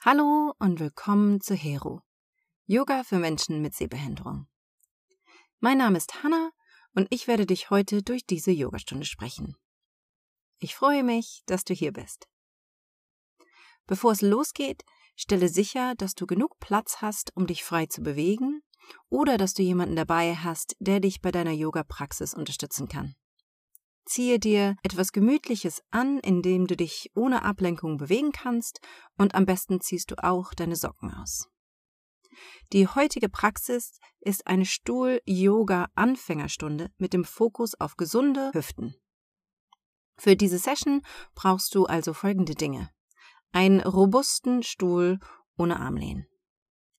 Hallo und willkommen zu Hero, Yoga für Menschen mit Sehbehinderung. Mein Name ist Hanna und ich werde dich heute durch diese Yogastunde sprechen. Ich freue mich, dass du hier bist. Bevor es losgeht, stelle sicher, dass du genug Platz hast, um dich frei zu bewegen oder dass du jemanden dabei hast, der dich bei deiner Yoga-Praxis unterstützen kann. Ziehe dir etwas Gemütliches an, in dem du dich ohne Ablenkung bewegen kannst und am besten ziehst du auch deine Socken aus. Die heutige Praxis ist eine Stuhl-Yoga-Anfängerstunde mit dem Fokus auf gesunde Hüften. Für diese Session brauchst du also folgende Dinge. Einen robusten Stuhl ohne Armlehnen.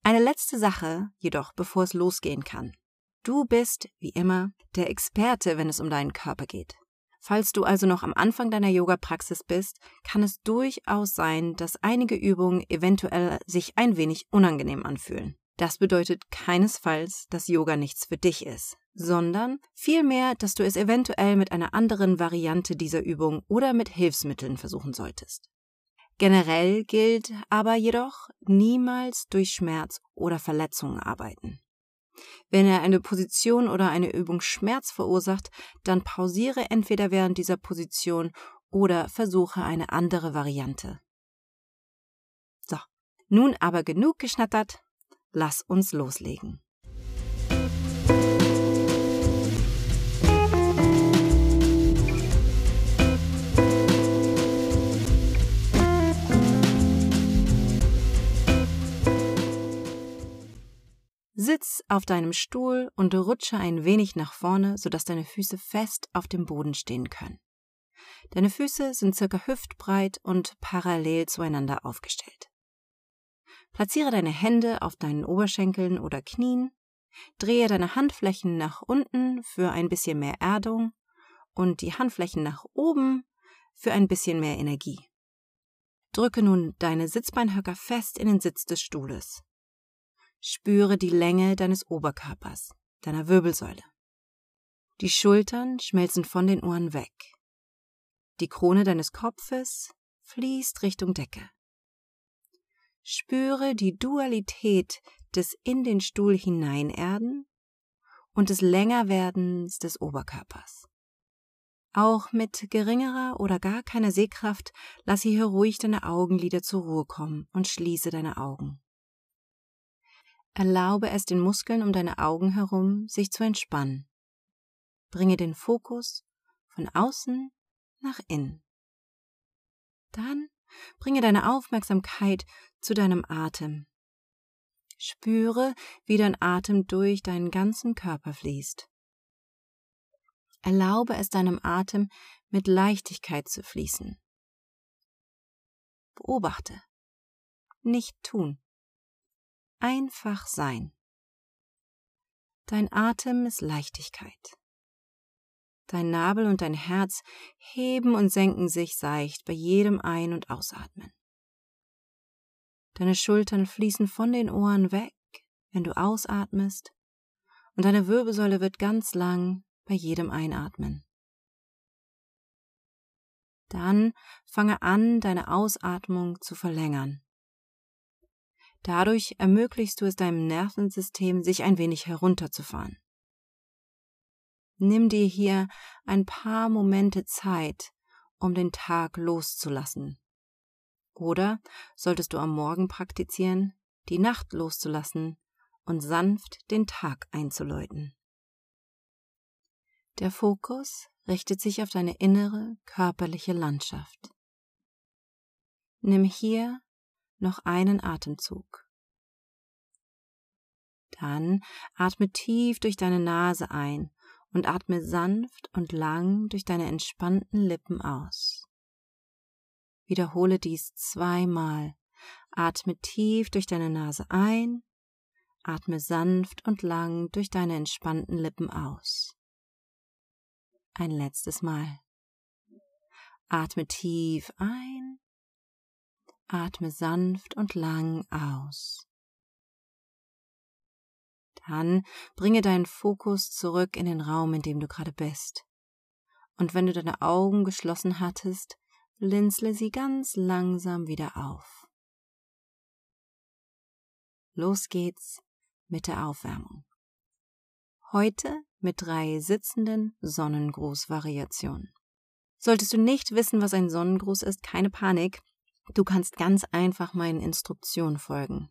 Eine letzte Sache jedoch, bevor es losgehen kann. Du bist, wie immer, der Experte, wenn es um deinen Körper geht. Falls du also noch am Anfang deiner Yoga-Praxis bist, kann es durchaus sein, dass einige Übungen eventuell sich ein wenig unangenehm anfühlen. Das bedeutet keinesfalls, dass Yoga nichts für dich ist, sondern vielmehr, dass du es eventuell mit einer anderen Variante dieser Übung oder mit Hilfsmitteln versuchen solltest. Generell gilt aber jedoch niemals durch Schmerz oder Verletzungen arbeiten. Wenn er eine Position oder eine Übung Schmerz verursacht, dann pausiere entweder während dieser Position oder versuche eine andere Variante. So, nun aber genug geschnattert, lass uns loslegen. Sitz auf deinem Stuhl und rutsche ein wenig nach vorne, sodass deine Füße fest auf dem Boden stehen können. Deine Füße sind circa hüftbreit und parallel zueinander aufgestellt. Platziere deine Hände auf deinen Oberschenkeln oder Knien, drehe deine Handflächen nach unten für ein bisschen mehr Erdung und die Handflächen nach oben für ein bisschen mehr Energie. Drücke nun deine Sitzbeinhöcker fest in den Sitz des Stuhles. Spüre die Länge deines Oberkörpers, deiner Wirbelsäule. Die Schultern schmelzen von den Ohren weg. Die Krone deines Kopfes fließt Richtung Decke. Spüre die Dualität des in den Stuhl hineinerden und des Längerwerdens des Oberkörpers. Auch mit geringerer oder gar keiner Sehkraft lasse hier ruhig deine Augenlider zur Ruhe kommen und schließe deine Augen. Erlaube es den Muskeln um deine Augen herum, sich zu entspannen. Bringe den Fokus von außen nach innen. Dann bringe deine Aufmerksamkeit zu deinem Atem. Spüre, wie dein Atem durch deinen ganzen Körper fließt. Erlaube es deinem Atem mit Leichtigkeit zu fließen. Beobachte, nicht tun einfach sein. Dein Atem ist Leichtigkeit. Dein Nabel und dein Herz heben und senken sich seicht bei jedem Ein- und Ausatmen. Deine Schultern fließen von den Ohren weg, wenn du ausatmest, und deine Wirbelsäule wird ganz lang bei jedem Einatmen. Dann fange an, deine Ausatmung zu verlängern. Dadurch ermöglichst du es deinem Nervensystem, sich ein wenig herunterzufahren. Nimm dir hier ein paar Momente Zeit, um den Tag loszulassen. Oder solltest du am Morgen praktizieren, die Nacht loszulassen und sanft den Tag einzuläuten. Der Fokus richtet sich auf deine innere körperliche Landschaft. Nimm hier noch einen Atemzug. Dann atme tief durch deine Nase ein und atme sanft und lang durch deine entspannten Lippen aus. Wiederhole dies zweimal. Atme tief durch deine Nase ein, atme sanft und lang durch deine entspannten Lippen aus. Ein letztes Mal. Atme tief ein Atme sanft und lang aus. Dann bringe deinen Fokus zurück in den Raum, in dem du gerade bist. Und wenn du deine Augen geschlossen hattest, blinzle sie ganz langsam wieder auf. los geht's mit der Aufwärmung. Heute mit drei sitzenden Sonnengrußvariationen. Solltest du nicht wissen, was ein Sonnengruß ist, keine Panik. Du kannst ganz einfach meinen Instruktionen folgen.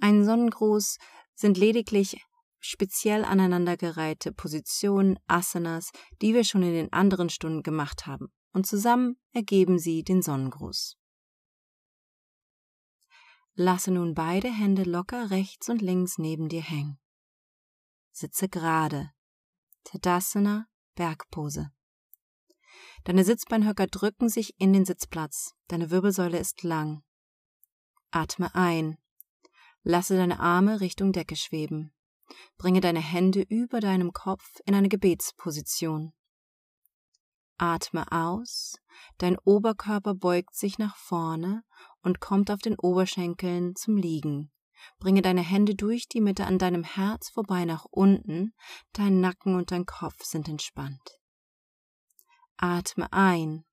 Ein Sonnengruß sind lediglich speziell aneinandergereihte Positionen, Asanas, die wir schon in den anderen Stunden gemacht haben, und zusammen ergeben sie den Sonnengruß. Lasse nun beide Hände locker rechts und links neben dir hängen. Sitze gerade. Tadasana, Bergpose. Deine Sitzbeinhöcker drücken sich in den Sitzplatz. Deine Wirbelsäule ist lang. Atme ein. Lasse deine Arme Richtung Decke schweben. Bringe deine Hände über deinem Kopf in eine Gebetsposition. Atme aus, dein Oberkörper beugt sich nach vorne und kommt auf den Oberschenkeln zum Liegen. Bringe deine Hände durch die Mitte an deinem Herz vorbei nach unten, dein Nacken und dein Kopf sind entspannt. Atme ein,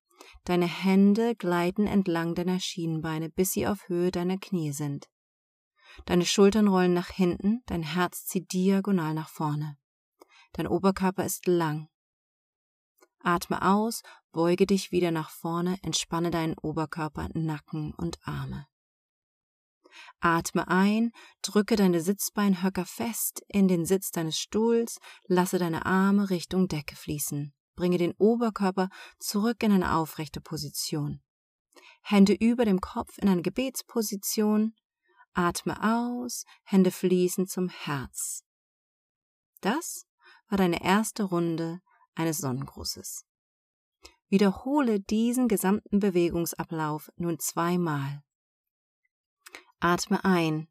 deine Hände gleiten entlang deiner Schienbeine, bis sie auf Höhe deiner Knie sind. Deine Schultern rollen nach hinten, dein Herz zieht diagonal nach vorne. Dein Oberkörper ist lang. Atme aus, beuge dich wieder nach vorne, entspanne deinen Oberkörper, Nacken und Arme. Atme ein, drücke deine Sitzbeinhöcker fest in den Sitz deines Stuhls, lasse deine Arme Richtung Decke fließen. Bringe den Oberkörper zurück in eine aufrechte Position. Hände über dem Kopf in eine Gebetsposition, Atme aus, Hände fließen zum Herz. Das war deine erste Runde eines Sonnengrußes. Wiederhole diesen gesamten Bewegungsablauf nun zweimal. Atme ein,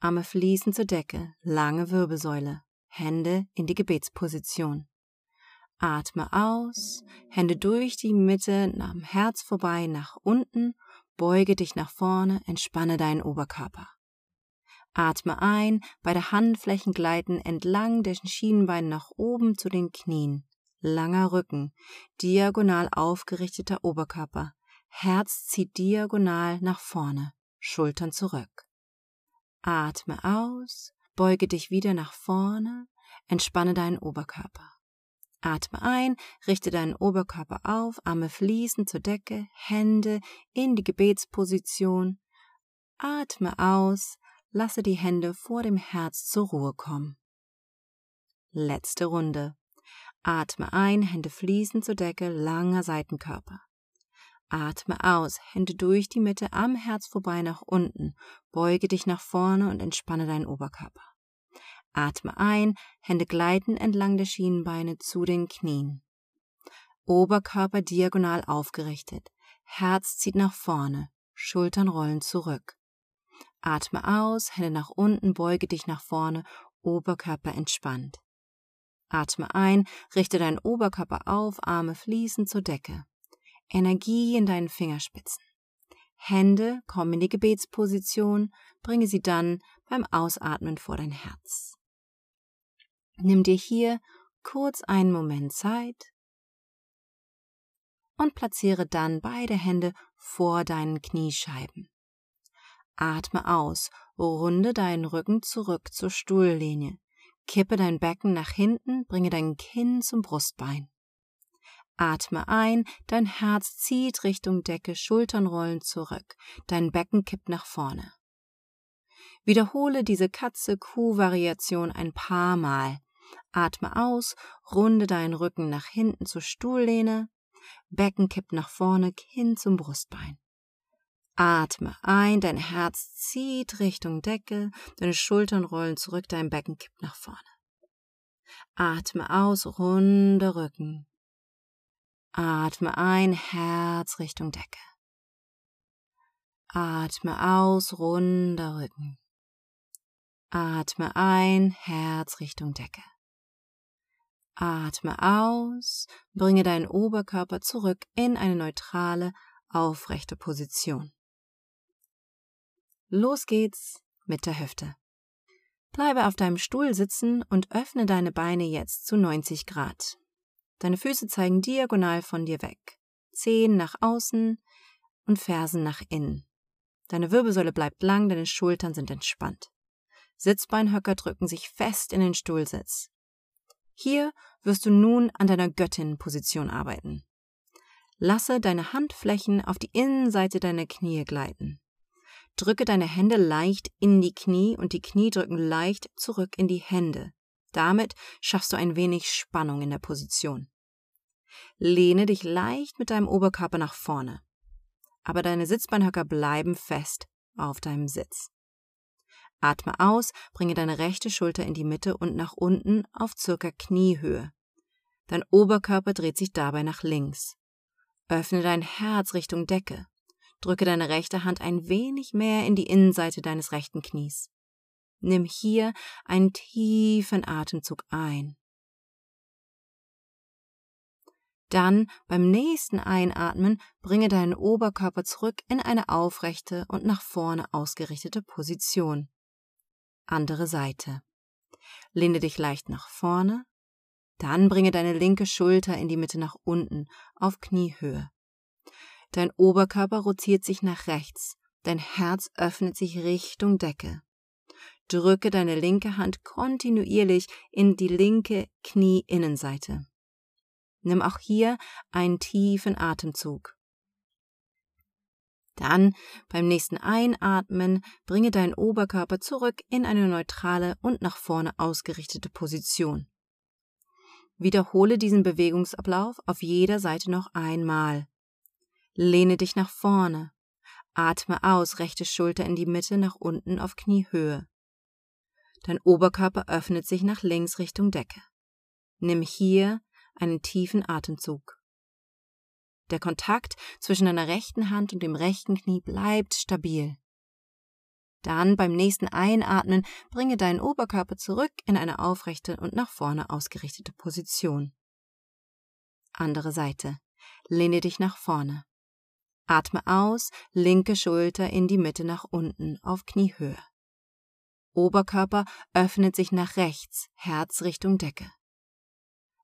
Arme fließen zur Decke, lange Wirbelsäule, Hände in die Gebetsposition. Atme aus, Hände durch die Mitte am Herz vorbei nach unten, beuge dich nach vorne, entspanne deinen Oberkörper. Atme ein, beide Handflächen gleiten entlang der Schienenbeine nach oben zu den Knien. Langer Rücken, diagonal aufgerichteter Oberkörper. Herz zieht diagonal nach vorne, Schultern zurück. Atme aus, beuge dich wieder nach vorne, entspanne deinen Oberkörper. Atme ein, richte deinen Oberkörper auf, Arme fließen zur Decke, Hände in die Gebetsposition. Atme aus, lasse die Hände vor dem Herz zur Ruhe kommen. Letzte Runde. Atme ein, Hände fließen zur Decke, langer Seitenkörper. Atme aus, Hände durch die Mitte am Herz vorbei nach unten, beuge dich nach vorne und entspanne deinen Oberkörper. Atme ein, Hände gleiten entlang der Schienenbeine zu den Knien. Oberkörper diagonal aufgerichtet, Herz zieht nach vorne, Schultern rollen zurück. Atme aus, Hände nach unten, beuge dich nach vorne, Oberkörper entspannt. Atme ein, richte deinen Oberkörper auf, Arme fließen zur Decke. Energie in deinen Fingerspitzen. Hände kommen in die Gebetsposition, bringe sie dann beim Ausatmen vor dein Herz. Nimm dir hier kurz einen Moment Zeit und platziere dann beide Hände vor deinen Kniescheiben. Atme aus, runde deinen Rücken zurück zur Stuhllinie. Kippe dein Becken nach hinten, bringe dein Kinn zum Brustbein. Atme ein, dein Herz zieht Richtung Decke, Schultern rollen zurück, dein Becken kippt nach vorne. Wiederhole diese Katze-Kuh-Variation ein paar Mal. Atme aus, runde deinen Rücken nach hinten zur Stuhllehne, Becken kippt nach vorne, Kinn zum Brustbein. Atme ein, dein Herz zieht Richtung Decke, deine Schultern rollen zurück, dein Becken kippt nach vorne. Atme aus, runder Rücken. Atme ein, Herz Richtung Decke. Atme aus, runder Rücken. Atme ein, Herz Richtung Decke. Atme aus, bringe deinen Oberkörper zurück in eine neutrale, aufrechte Position. Los geht's mit der Hüfte. Bleibe auf deinem Stuhl sitzen und öffne deine Beine jetzt zu 90 Grad. Deine Füße zeigen diagonal von dir weg. Zehen nach außen und Fersen nach innen. Deine Wirbelsäule bleibt lang, deine Schultern sind entspannt. Sitzbeinhöcker drücken sich fest in den Stuhlsitz. Hier wirst du nun an deiner Göttinnenposition arbeiten. Lasse deine Handflächen auf die Innenseite deiner Knie gleiten. Drücke deine Hände leicht in die Knie und die Knie drücken leicht zurück in die Hände. Damit schaffst du ein wenig Spannung in der Position. Lehne dich leicht mit deinem Oberkörper nach vorne. Aber deine Sitzbeinhöcker bleiben fest auf deinem Sitz. Atme aus, bringe deine rechte Schulter in die Mitte und nach unten auf circa Kniehöhe. Dein Oberkörper dreht sich dabei nach links. Öffne dein Herz Richtung Decke. Drücke deine rechte Hand ein wenig mehr in die Innenseite deines rechten Knies. Nimm hier einen tiefen Atemzug ein. Dann beim nächsten Einatmen bringe deinen Oberkörper zurück in eine aufrechte und nach vorne ausgerichtete Position. Andere Seite. Lehne dich leicht nach vorne, dann bringe deine linke Schulter in die Mitte nach unten auf Kniehöhe. Dein Oberkörper rotiert sich nach rechts, dein Herz öffnet sich Richtung Decke. Drücke deine linke Hand kontinuierlich in die linke Knieinnenseite. Nimm auch hier einen tiefen Atemzug. Dann beim nächsten Einatmen bringe deinen Oberkörper zurück in eine neutrale und nach vorne ausgerichtete Position. Wiederhole diesen Bewegungsablauf auf jeder Seite noch einmal. Lehne dich nach vorne. Atme aus, rechte Schulter in die Mitte, nach unten auf Kniehöhe. Dein Oberkörper öffnet sich nach links Richtung Decke. Nimm hier einen tiefen Atemzug. Der Kontakt zwischen deiner rechten Hand und dem rechten Knie bleibt stabil. Dann beim nächsten Einatmen bringe deinen Oberkörper zurück in eine aufrechte und nach vorne ausgerichtete Position. Andere Seite. Lehne dich nach vorne. Atme aus, linke Schulter in die Mitte nach unten auf Kniehöhe. Oberkörper öffnet sich nach rechts, Herz Richtung Decke.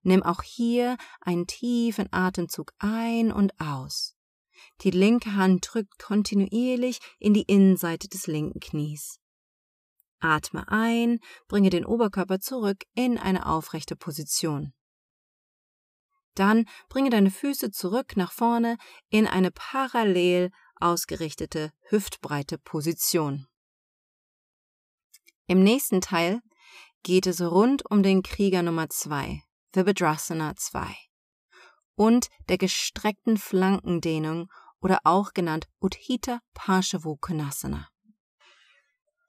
Nimm auch hier einen tiefen Atemzug ein und aus. Die linke Hand drückt kontinuierlich in die Innenseite des linken Knies. Atme ein, bringe den Oberkörper zurück in eine aufrechte Position. Dann bringe deine Füße zurück nach vorne in eine parallel ausgerichtete, hüftbreite Position. Im nächsten Teil geht es rund um den Krieger Nummer 2, Vibhadrasana 2 und der gestreckten Flankendehnung oder auch genannt Utthita Parshavokkonasana.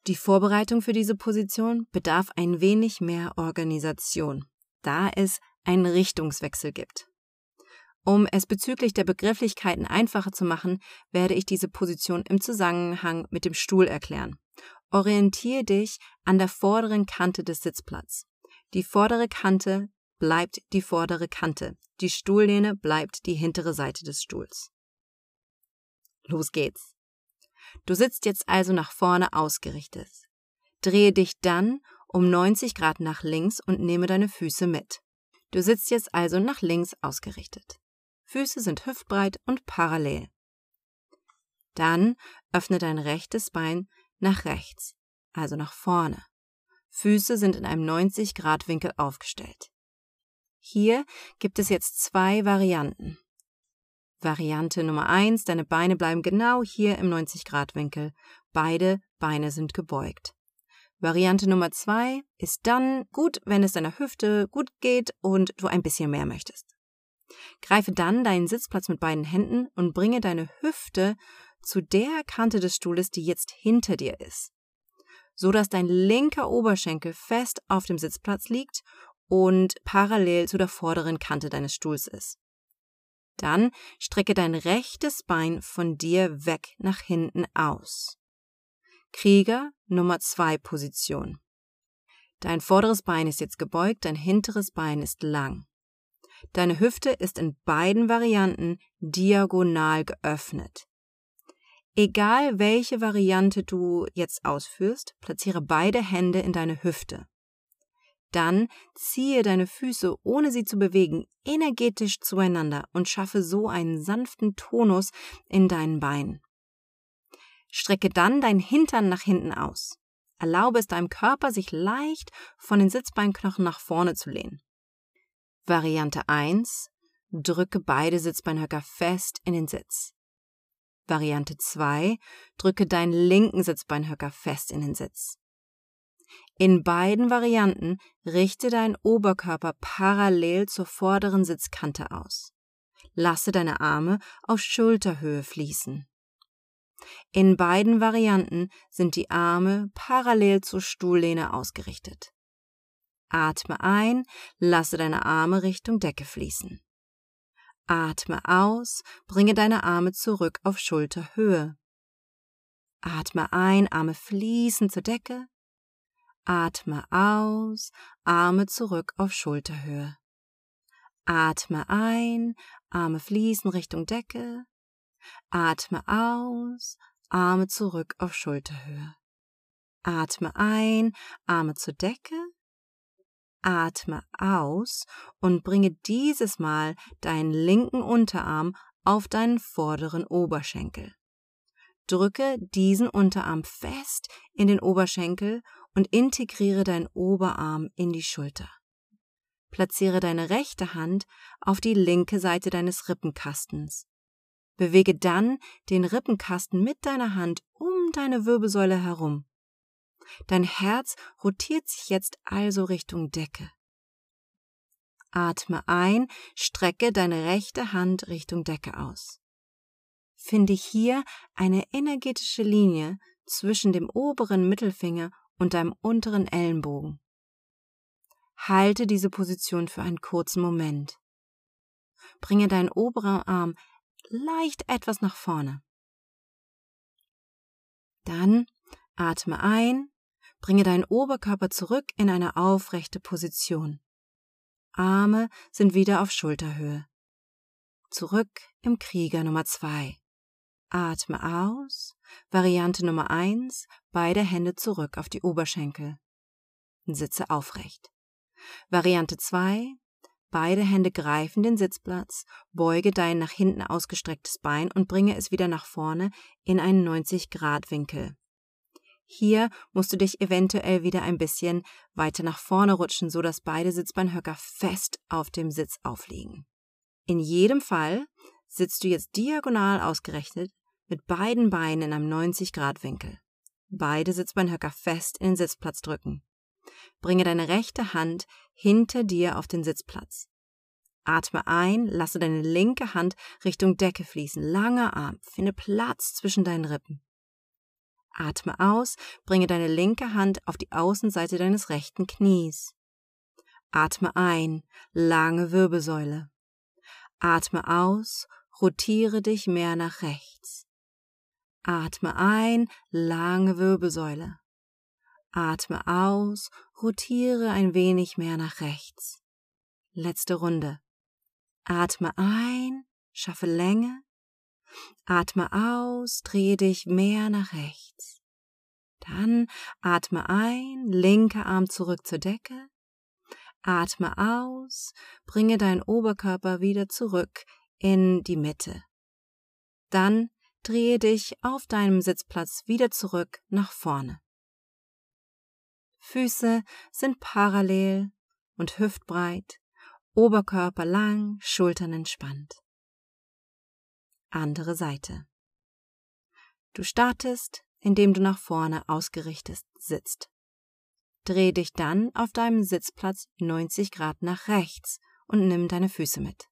Die Vorbereitung für diese Position bedarf ein wenig mehr Organisation, da es einen Richtungswechsel gibt. Um es bezüglich der Begrifflichkeiten einfacher zu machen, werde ich diese Position im Zusammenhang mit dem Stuhl erklären. Orientiere dich an der vorderen Kante des Sitzplatzes. Die vordere Kante bleibt die vordere Kante, die Stuhllehne bleibt die hintere Seite des Stuhls. Los geht's. Du sitzt jetzt also nach vorne ausgerichtet. Drehe dich dann um 90 Grad nach links und nehme deine Füße mit. Du sitzt jetzt also nach links ausgerichtet. Füße sind hüftbreit und parallel. Dann öffne dein rechtes Bein nach rechts, also nach vorne. Füße sind in einem 90 Grad Winkel aufgestellt. Hier gibt es jetzt zwei Varianten. Variante Nummer eins: deine Beine bleiben genau hier im 90-Grad-Winkel. Beide Beine sind gebeugt. Variante Nummer zwei ist dann gut, wenn es deiner Hüfte gut geht und du ein bisschen mehr möchtest. Greife dann deinen Sitzplatz mit beiden Händen und bringe deine Hüfte zu der Kante des Stuhles, die jetzt hinter dir ist, so dass dein linker Oberschenkel fest auf dem Sitzplatz liegt und parallel zu der vorderen Kante deines Stuhls ist. Dann strecke dein rechtes Bein von dir weg nach hinten aus. Krieger Nummer 2 Position. Dein vorderes Bein ist jetzt gebeugt, dein hinteres Bein ist lang. Deine Hüfte ist in beiden Varianten diagonal geöffnet. Egal welche Variante du jetzt ausführst, platziere beide Hände in deine Hüfte. Dann ziehe deine Füße, ohne sie zu bewegen, energetisch zueinander und schaffe so einen sanften Tonus in deinen Beinen. Strecke dann dein Hintern nach hinten aus. Erlaube es deinem Körper, sich leicht von den Sitzbeinknochen nach vorne zu lehnen. Variante 1. Drücke beide Sitzbeinhöcker fest in den Sitz. Variante 2. Drücke deinen linken Sitzbeinhöcker fest in den Sitz. In beiden Varianten richte deinen Oberkörper parallel zur vorderen Sitzkante aus. Lasse deine Arme auf Schulterhöhe fließen. In beiden Varianten sind die Arme parallel zur Stuhllehne ausgerichtet. Atme ein, lasse deine Arme Richtung Decke fließen. Atme aus, bringe deine Arme zurück auf Schulterhöhe. Atme ein, Arme fließen zur Decke. Atme aus, Arme zurück auf Schulterhöhe. Atme ein, Arme fließen Richtung Decke. Atme aus, Arme zurück auf Schulterhöhe. Atme ein, Arme zur Decke. Atme aus und bringe dieses Mal deinen linken Unterarm auf deinen vorderen Oberschenkel. Drücke diesen Unterarm fest in den Oberschenkel und integriere deinen Oberarm in die Schulter. Platziere deine rechte Hand auf die linke Seite deines Rippenkastens. Bewege dann den Rippenkasten mit deiner Hand um deine Wirbelsäule herum. Dein Herz rotiert sich jetzt also Richtung Decke. Atme ein, strecke deine rechte Hand Richtung Decke aus. Finde hier eine energetische Linie zwischen dem oberen Mittelfinger und deinem unteren Ellenbogen. Halte diese Position für einen kurzen Moment. Bringe deinen oberen Arm leicht etwas nach vorne. Dann atme ein, bringe deinen Oberkörper zurück in eine aufrechte Position. Arme sind wieder auf Schulterhöhe. Zurück im Krieger Nummer zwei. Atme aus. Variante Nummer eins. Beide Hände zurück auf die Oberschenkel. Sitze aufrecht. Variante zwei. Beide Hände greifen den Sitzplatz, beuge dein nach hinten ausgestrecktes Bein und bringe es wieder nach vorne in einen 90-Grad-Winkel. Hier musst du dich eventuell wieder ein bisschen weiter nach vorne rutschen, so dass beide Sitzbeinhöcker fest auf dem Sitz aufliegen. In jedem Fall sitzt du jetzt diagonal ausgerechnet mit beiden Beinen in einem 90-Grad-Winkel. Beide Sitzbeinhöcker fest in den Sitzplatz drücken. Bringe deine rechte Hand hinter dir auf den Sitzplatz. Atme ein, lasse deine linke Hand Richtung Decke fließen. Langer Arm, finde Platz zwischen deinen Rippen. Atme aus, bringe deine linke Hand auf die Außenseite deines rechten Knies. Atme ein, lange Wirbelsäule. Atme aus, rotiere dich mehr nach rechts. Atme ein, lange Wirbelsäule. Atme aus, rotiere ein wenig mehr nach rechts. Letzte Runde. Atme ein, schaffe Länge. Atme aus, drehe dich mehr nach rechts. Dann atme ein, linker Arm zurück zur Decke. Atme aus, bringe deinen Oberkörper wieder zurück in die Mitte. Dann drehe dich auf deinem Sitzplatz wieder zurück nach vorne. Füße sind parallel und hüftbreit, Oberkörper lang, Schultern entspannt. Andere Seite. Du startest, indem du nach vorne ausgerichtet sitzt. Dreh dich dann auf deinem Sitzplatz 90 Grad nach rechts und nimm deine Füße mit.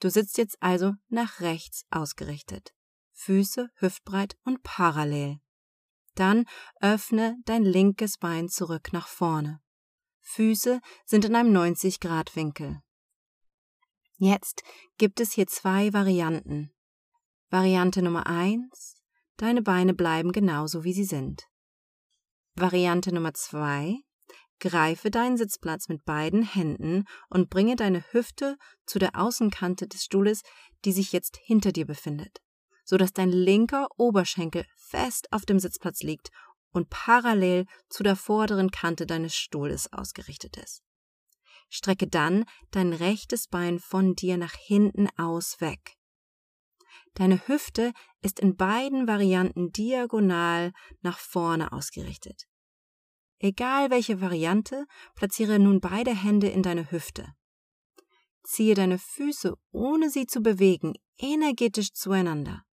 Du sitzt jetzt also nach rechts ausgerichtet. Füße hüftbreit und parallel. Dann öffne dein linkes Bein zurück nach vorne. Füße sind in einem 90 Grad Winkel. Jetzt gibt es hier zwei Varianten. Variante Nummer eins: Deine Beine bleiben genauso wie sie sind. Variante Nummer zwei: Greife deinen Sitzplatz mit beiden Händen und bringe deine Hüfte zu der Außenkante des Stuhles, die sich jetzt hinter dir befindet so dass dein linker Oberschenkel fest auf dem Sitzplatz liegt und parallel zu der vorderen Kante deines Stuhles ausgerichtet ist. Strecke dann dein rechtes Bein von dir nach hinten aus weg. Deine Hüfte ist in beiden Varianten diagonal nach vorne ausgerichtet. Egal welche Variante, platziere nun beide Hände in deine Hüfte. Ziehe deine Füße, ohne sie zu bewegen, energetisch zueinander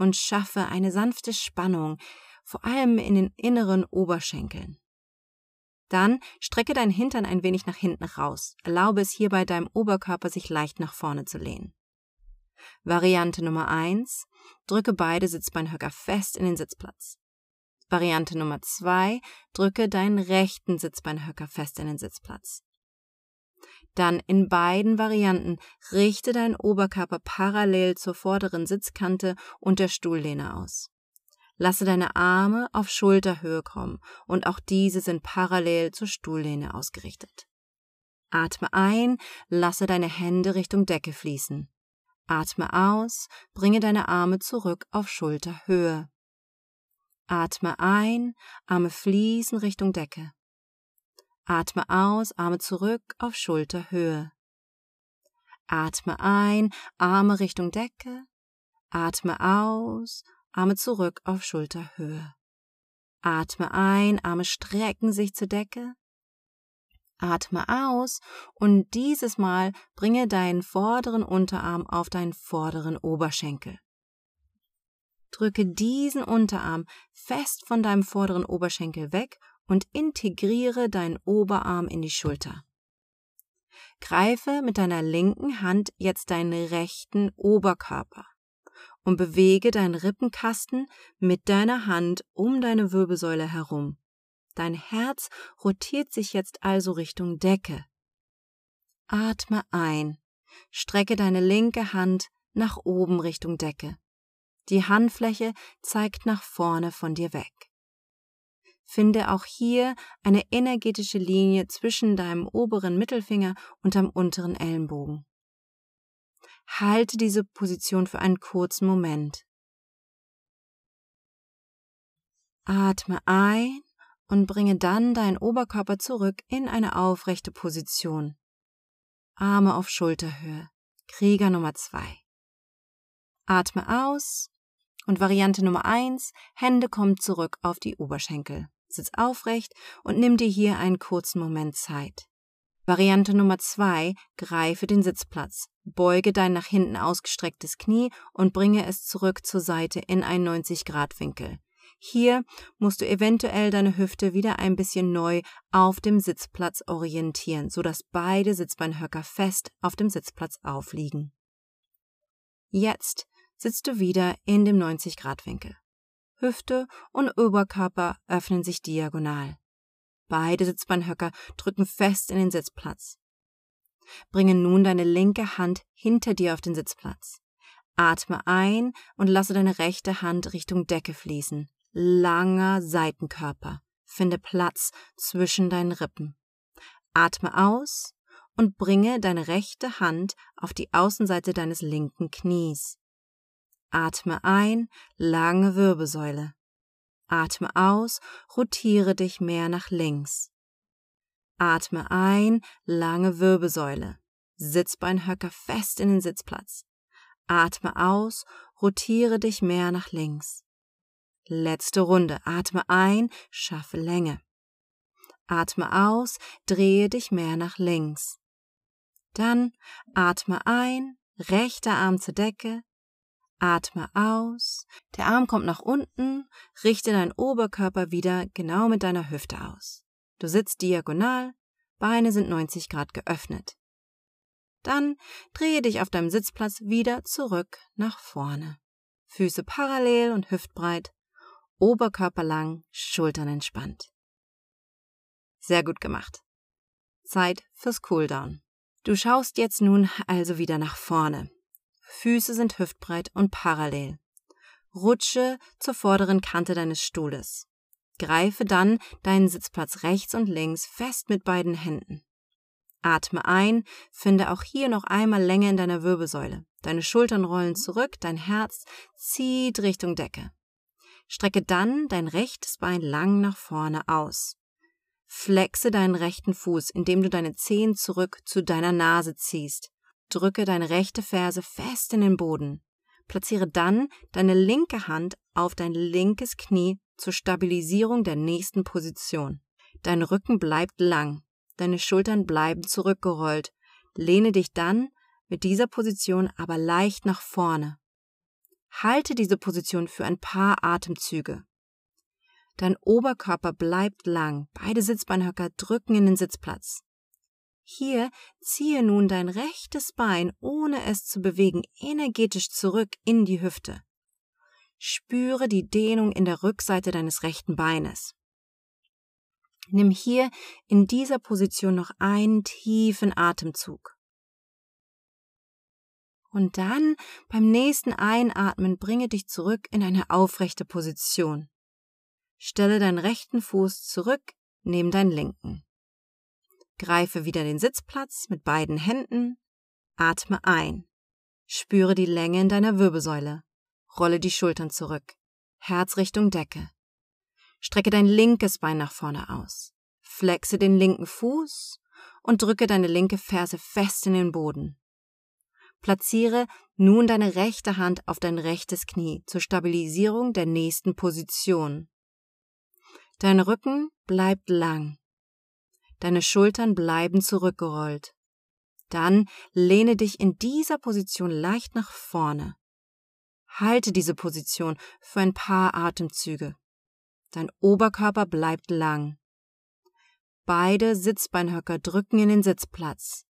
und schaffe eine sanfte Spannung, vor allem in den inneren Oberschenkeln. Dann strecke dein Hintern ein wenig nach hinten raus. Erlaube es hierbei deinem Oberkörper sich leicht nach vorne zu lehnen. Variante Nummer 1. Drücke beide Sitzbeinhöcker fest in den Sitzplatz. Variante Nummer 2. Drücke deinen rechten Sitzbeinhöcker fest in den Sitzplatz. Dann in beiden Varianten richte deinen Oberkörper parallel zur vorderen Sitzkante und der Stuhllehne aus. Lasse deine Arme auf Schulterhöhe kommen und auch diese sind parallel zur Stuhllehne ausgerichtet. Atme ein, lasse deine Hände Richtung Decke fließen. Atme aus, bringe deine Arme zurück auf Schulterhöhe. Atme ein, Arme fließen Richtung Decke. Atme aus, Arme zurück auf Schulterhöhe. Atme ein, Arme Richtung Decke. Atme aus, Arme zurück auf Schulterhöhe. Atme ein, Arme strecken sich zur Decke. Atme aus und dieses Mal bringe deinen vorderen Unterarm auf deinen vorderen Oberschenkel. Drücke diesen Unterarm fest von deinem vorderen Oberschenkel weg und integriere deinen Oberarm in die Schulter. Greife mit deiner linken Hand jetzt deinen rechten Oberkörper und bewege deinen Rippenkasten mit deiner Hand um deine Wirbelsäule herum. Dein Herz rotiert sich jetzt also Richtung Decke. Atme ein. Strecke deine linke Hand nach oben Richtung Decke. Die Handfläche zeigt nach vorne von dir weg. Finde auch hier eine energetische Linie zwischen deinem oberen Mittelfinger und deinem unteren Ellenbogen. Halte diese Position für einen kurzen Moment. Atme ein und bringe dann deinen Oberkörper zurück in eine aufrechte Position. Arme auf Schulterhöhe. Krieger Nummer zwei. Atme aus und Variante Nummer eins. Hände kommen zurück auf die Oberschenkel. Sitz aufrecht und nimm dir hier einen kurzen Moment Zeit. Variante Nummer zwei, greife den Sitzplatz, beuge dein nach hinten ausgestrecktes Knie und bringe es zurück zur Seite in einen 90-Grad-Winkel. Hier musst du eventuell deine Hüfte wieder ein bisschen neu auf dem Sitzplatz orientieren, sodass beide Sitzbeinhöcker fest auf dem Sitzplatz aufliegen. Jetzt sitzt du wieder in dem 90-Grad-Winkel. Hüfte und Oberkörper öffnen sich diagonal. Beide Sitzbeinhöcker drücken fest in den Sitzplatz. Bringe nun deine linke Hand hinter dir auf den Sitzplatz. Atme ein und lasse deine rechte Hand Richtung Decke fließen. Langer Seitenkörper. Finde Platz zwischen deinen Rippen. Atme aus und bringe deine rechte Hand auf die Außenseite deines linken Knies. Atme ein, lange Wirbelsäule. Atme aus, rotiere dich mehr nach links. Atme ein, lange Wirbelsäule. Sitzbeinhöcker fest in den Sitzplatz. Atme aus, rotiere dich mehr nach links. Letzte Runde. Atme ein, schaffe Länge. Atme aus, drehe dich mehr nach links. Dann atme ein, rechter Arm zur Decke, Atme aus. Der Arm kommt nach unten. Richte deinen Oberkörper wieder genau mit deiner Hüfte aus. Du sitzt diagonal. Beine sind 90 Grad geöffnet. Dann drehe dich auf deinem Sitzplatz wieder zurück nach vorne. Füße parallel und hüftbreit. Oberkörper lang, Schultern entspannt. Sehr gut gemacht. Zeit fürs Cooldown. Du schaust jetzt nun also wieder nach vorne. Füße sind hüftbreit und parallel. Rutsche zur vorderen Kante deines Stuhles. Greife dann deinen Sitzplatz rechts und links fest mit beiden Händen. Atme ein, finde auch hier noch einmal Länge in deiner Wirbelsäule. Deine Schultern rollen zurück, dein Herz zieht Richtung Decke. Strecke dann dein rechtes Bein lang nach vorne aus. Flexe deinen rechten Fuß, indem du deine Zehen zurück zu deiner Nase ziehst. Drücke deine rechte Ferse fest in den Boden. Platziere dann deine linke Hand auf dein linkes Knie zur Stabilisierung der nächsten Position. Dein Rücken bleibt lang, deine Schultern bleiben zurückgerollt. Lehne dich dann mit dieser Position aber leicht nach vorne. Halte diese Position für ein paar Atemzüge. Dein Oberkörper bleibt lang, beide Sitzbeinhöcker drücken in den Sitzplatz. Hier ziehe nun dein rechtes Bein, ohne es zu bewegen, energetisch zurück in die Hüfte. Spüre die Dehnung in der Rückseite deines rechten Beines. Nimm hier in dieser Position noch einen tiefen Atemzug. Und dann beim nächsten Einatmen bringe dich zurück in eine aufrechte Position. Stelle deinen rechten Fuß zurück neben deinen linken. Greife wieder den Sitzplatz mit beiden Händen. Atme ein. Spüre die Länge in deiner Wirbelsäule. Rolle die Schultern zurück. Herz Richtung Decke. Strecke dein linkes Bein nach vorne aus. Flexe den linken Fuß und drücke deine linke Ferse fest in den Boden. Platziere nun deine rechte Hand auf dein rechtes Knie zur Stabilisierung der nächsten Position. Dein Rücken bleibt lang. Deine Schultern bleiben zurückgerollt. Dann lehne dich in dieser Position leicht nach vorne. Halte diese Position für ein paar Atemzüge. Dein Oberkörper bleibt lang. Beide Sitzbeinhöcker drücken in den Sitzplatz.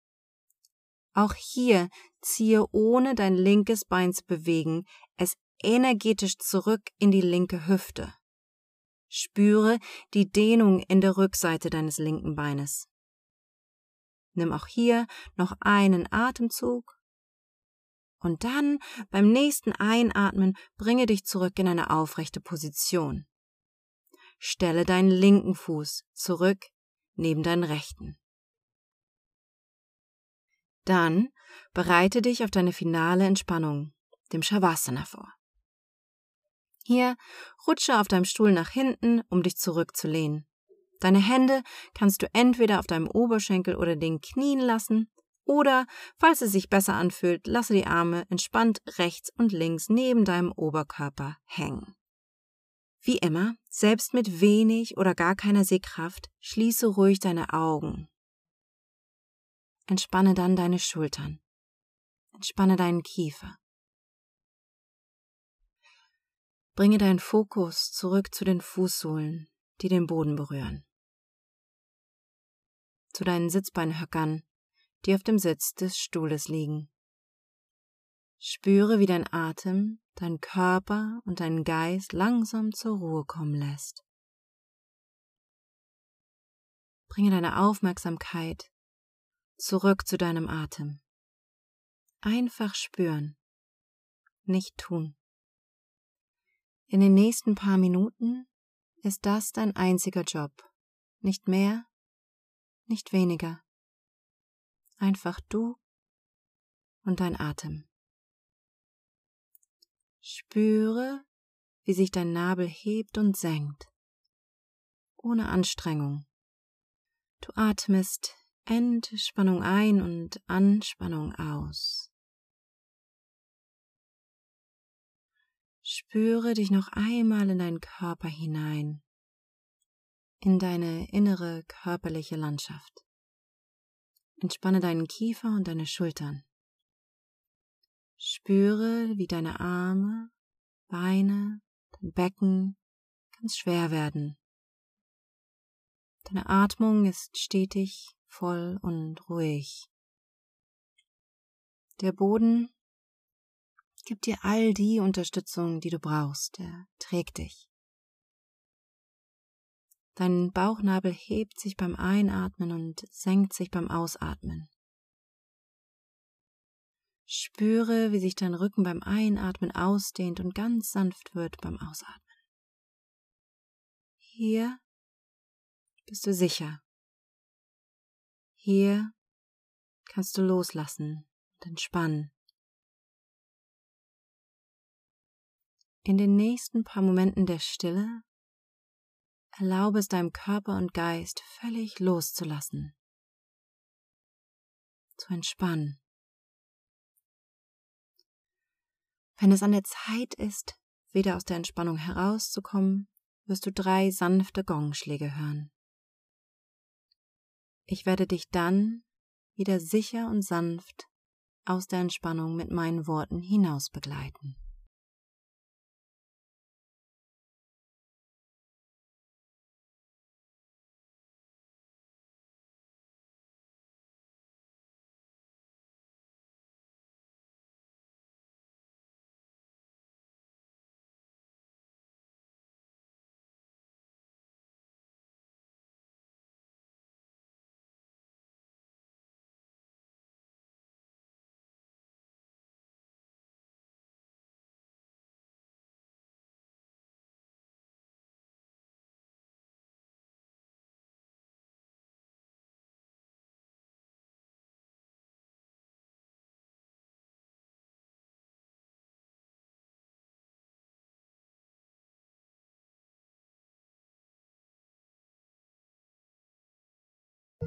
Auch hier ziehe ohne dein linkes Bein zu bewegen es energetisch zurück in die linke Hüfte. Spüre die Dehnung in der Rückseite deines linken Beines. Nimm auch hier noch einen Atemzug und dann beim nächsten Einatmen bringe dich zurück in eine aufrechte Position. Stelle deinen linken Fuß zurück neben deinen rechten. Dann bereite dich auf deine finale Entspannung, dem Shavasana, vor. Hier rutsche auf deinem Stuhl nach hinten, um dich zurückzulehnen. Deine Hände kannst du entweder auf deinem Oberschenkel oder den Knien lassen, oder, falls es sich besser anfühlt, lasse die Arme entspannt rechts und links neben deinem Oberkörper hängen. Wie immer, selbst mit wenig oder gar keiner Sehkraft, schließe ruhig deine Augen. Entspanne dann deine Schultern. Entspanne deinen Kiefer. Bringe deinen Fokus zurück zu den Fußsohlen, die den Boden berühren. Zu deinen Sitzbeinhöckern, die auf dem Sitz des Stuhles liegen. Spüre, wie dein Atem deinen Körper und deinen Geist langsam zur Ruhe kommen lässt. Bringe deine Aufmerksamkeit zurück zu deinem Atem. Einfach spüren, nicht tun. In den nächsten paar Minuten ist das dein einziger Job, nicht mehr, nicht weniger einfach du und dein Atem. Spüre, wie sich dein Nabel hebt und senkt, ohne Anstrengung. Du atmest Entspannung ein und Anspannung aus. Spüre dich noch einmal in deinen Körper hinein, in deine innere körperliche Landschaft. Entspanne deinen Kiefer und deine Schultern. Spüre, wie deine Arme, Beine, dein Becken ganz schwer werden. Deine Atmung ist stetig, voll und ruhig. Der Boden gibt dir all die Unterstützung, die du brauchst. Er trägt dich. Dein Bauchnabel hebt sich beim Einatmen und senkt sich beim Ausatmen. Spüre, wie sich dein Rücken beim Einatmen ausdehnt und ganz sanft wird beim Ausatmen. Hier bist du sicher. Hier kannst du loslassen und entspannen. In den nächsten paar Momenten der Stille Erlaube es deinem Körper und Geist völlig loszulassen, zu entspannen. Wenn es an der Zeit ist, wieder aus der Entspannung herauszukommen, wirst du drei sanfte Gongschläge hören. Ich werde dich dann wieder sicher und sanft aus der Entspannung mit meinen Worten hinaus begleiten.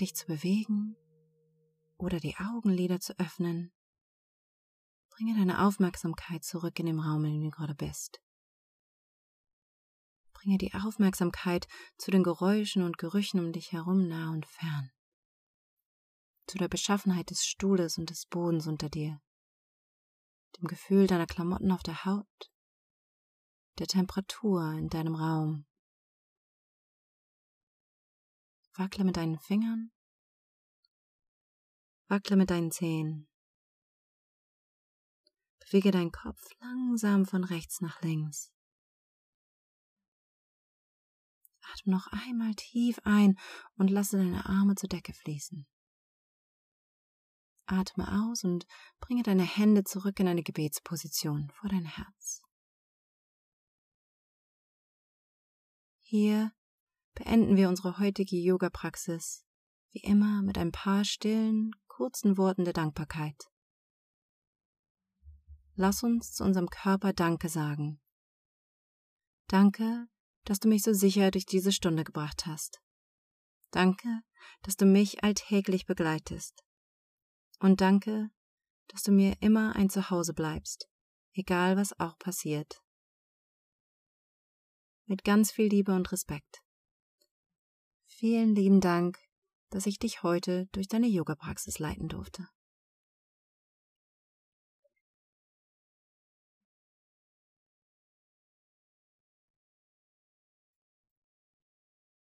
dich zu bewegen oder die Augenlider zu öffnen, bringe deine Aufmerksamkeit zurück in den Raum, in dem du gerade bist. Bringe die Aufmerksamkeit zu den Geräuschen und Gerüchen um dich herum nah und fern, zu der Beschaffenheit des Stuhles und des Bodens unter dir, dem Gefühl deiner Klamotten auf der Haut, der Temperatur in deinem Raum Wackle mit deinen Fingern. Wackle mit deinen Zehen. Bewege deinen Kopf langsam von rechts nach links. Atme noch einmal tief ein und lasse deine Arme zur Decke fließen. Atme aus und bringe deine Hände zurück in eine Gebetsposition vor dein Herz. Hier beenden wir unsere heutige Yoga-Praxis wie immer mit ein paar stillen, kurzen Worten der Dankbarkeit. Lass uns zu unserem Körper Danke sagen. Danke, dass du mich so sicher durch diese Stunde gebracht hast. Danke, dass du mich alltäglich begleitest. Und danke, dass du mir immer ein Zuhause bleibst, egal was auch passiert. Mit ganz viel Liebe und Respekt. Vielen lieben Dank, dass ich dich heute durch deine Yoga-Praxis leiten durfte.